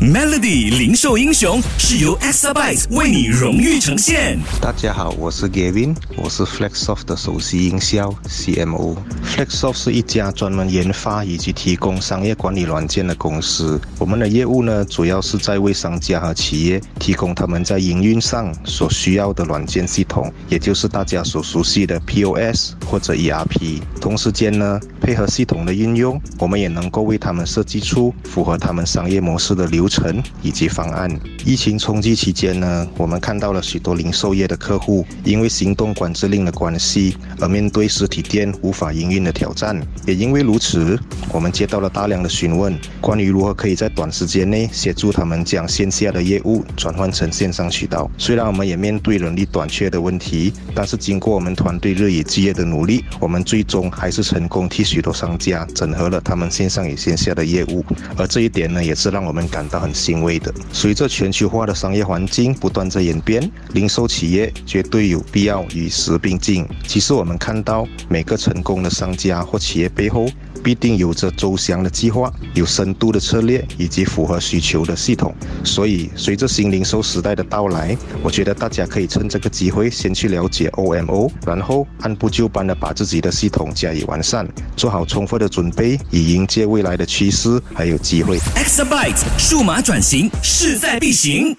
Melody 零售英雄是由 Exabyte 为你荣誉呈现。大家好，我是 Gavin，我是 Flexsoft 的首席营销 CMO。Flexsoft 是一家专门研发以及提供商业管理软件的公司。我们的业务呢，主要是在为商家和企业提供他们在营运上所需要的软件系统，也就是大家所熟悉的 POS 或者 ERP。同时间呢，配合系统的运用，我们也能够为他们设计出符合他们商业模式的流程以及方案。疫情冲击期间呢，我们看到了许多零售业的客户因为行动管制令的关系而面对实体店无法营运的挑战。也因为如此，我们接到了大量的询问，关于如何可以在短时间内协助他们将线下的业务转换成线上渠道。虽然我们也面对人力短缺的问题，但是经过我们团队日以继夜的努力，我们最终还是成功替许多商家整合了他们线上与线下的业务。而这一点呢，也是让我们感到很欣慰的。随着全球化的商业环境不断在演变，零售企业绝对有必要与时并进。其实我们看到每个成功的商家或企业背后，必定有着周详的计划、有深度的策略以及符合需求的系统。所以，随着新零售时代的到来，我觉得大家可以趁这个机会先去了解 OMO，然后按部就班的把自己的系统加以完善，做好充分的准备，以迎接未来的趋势还有机会。xabyte 数码转型势在必行。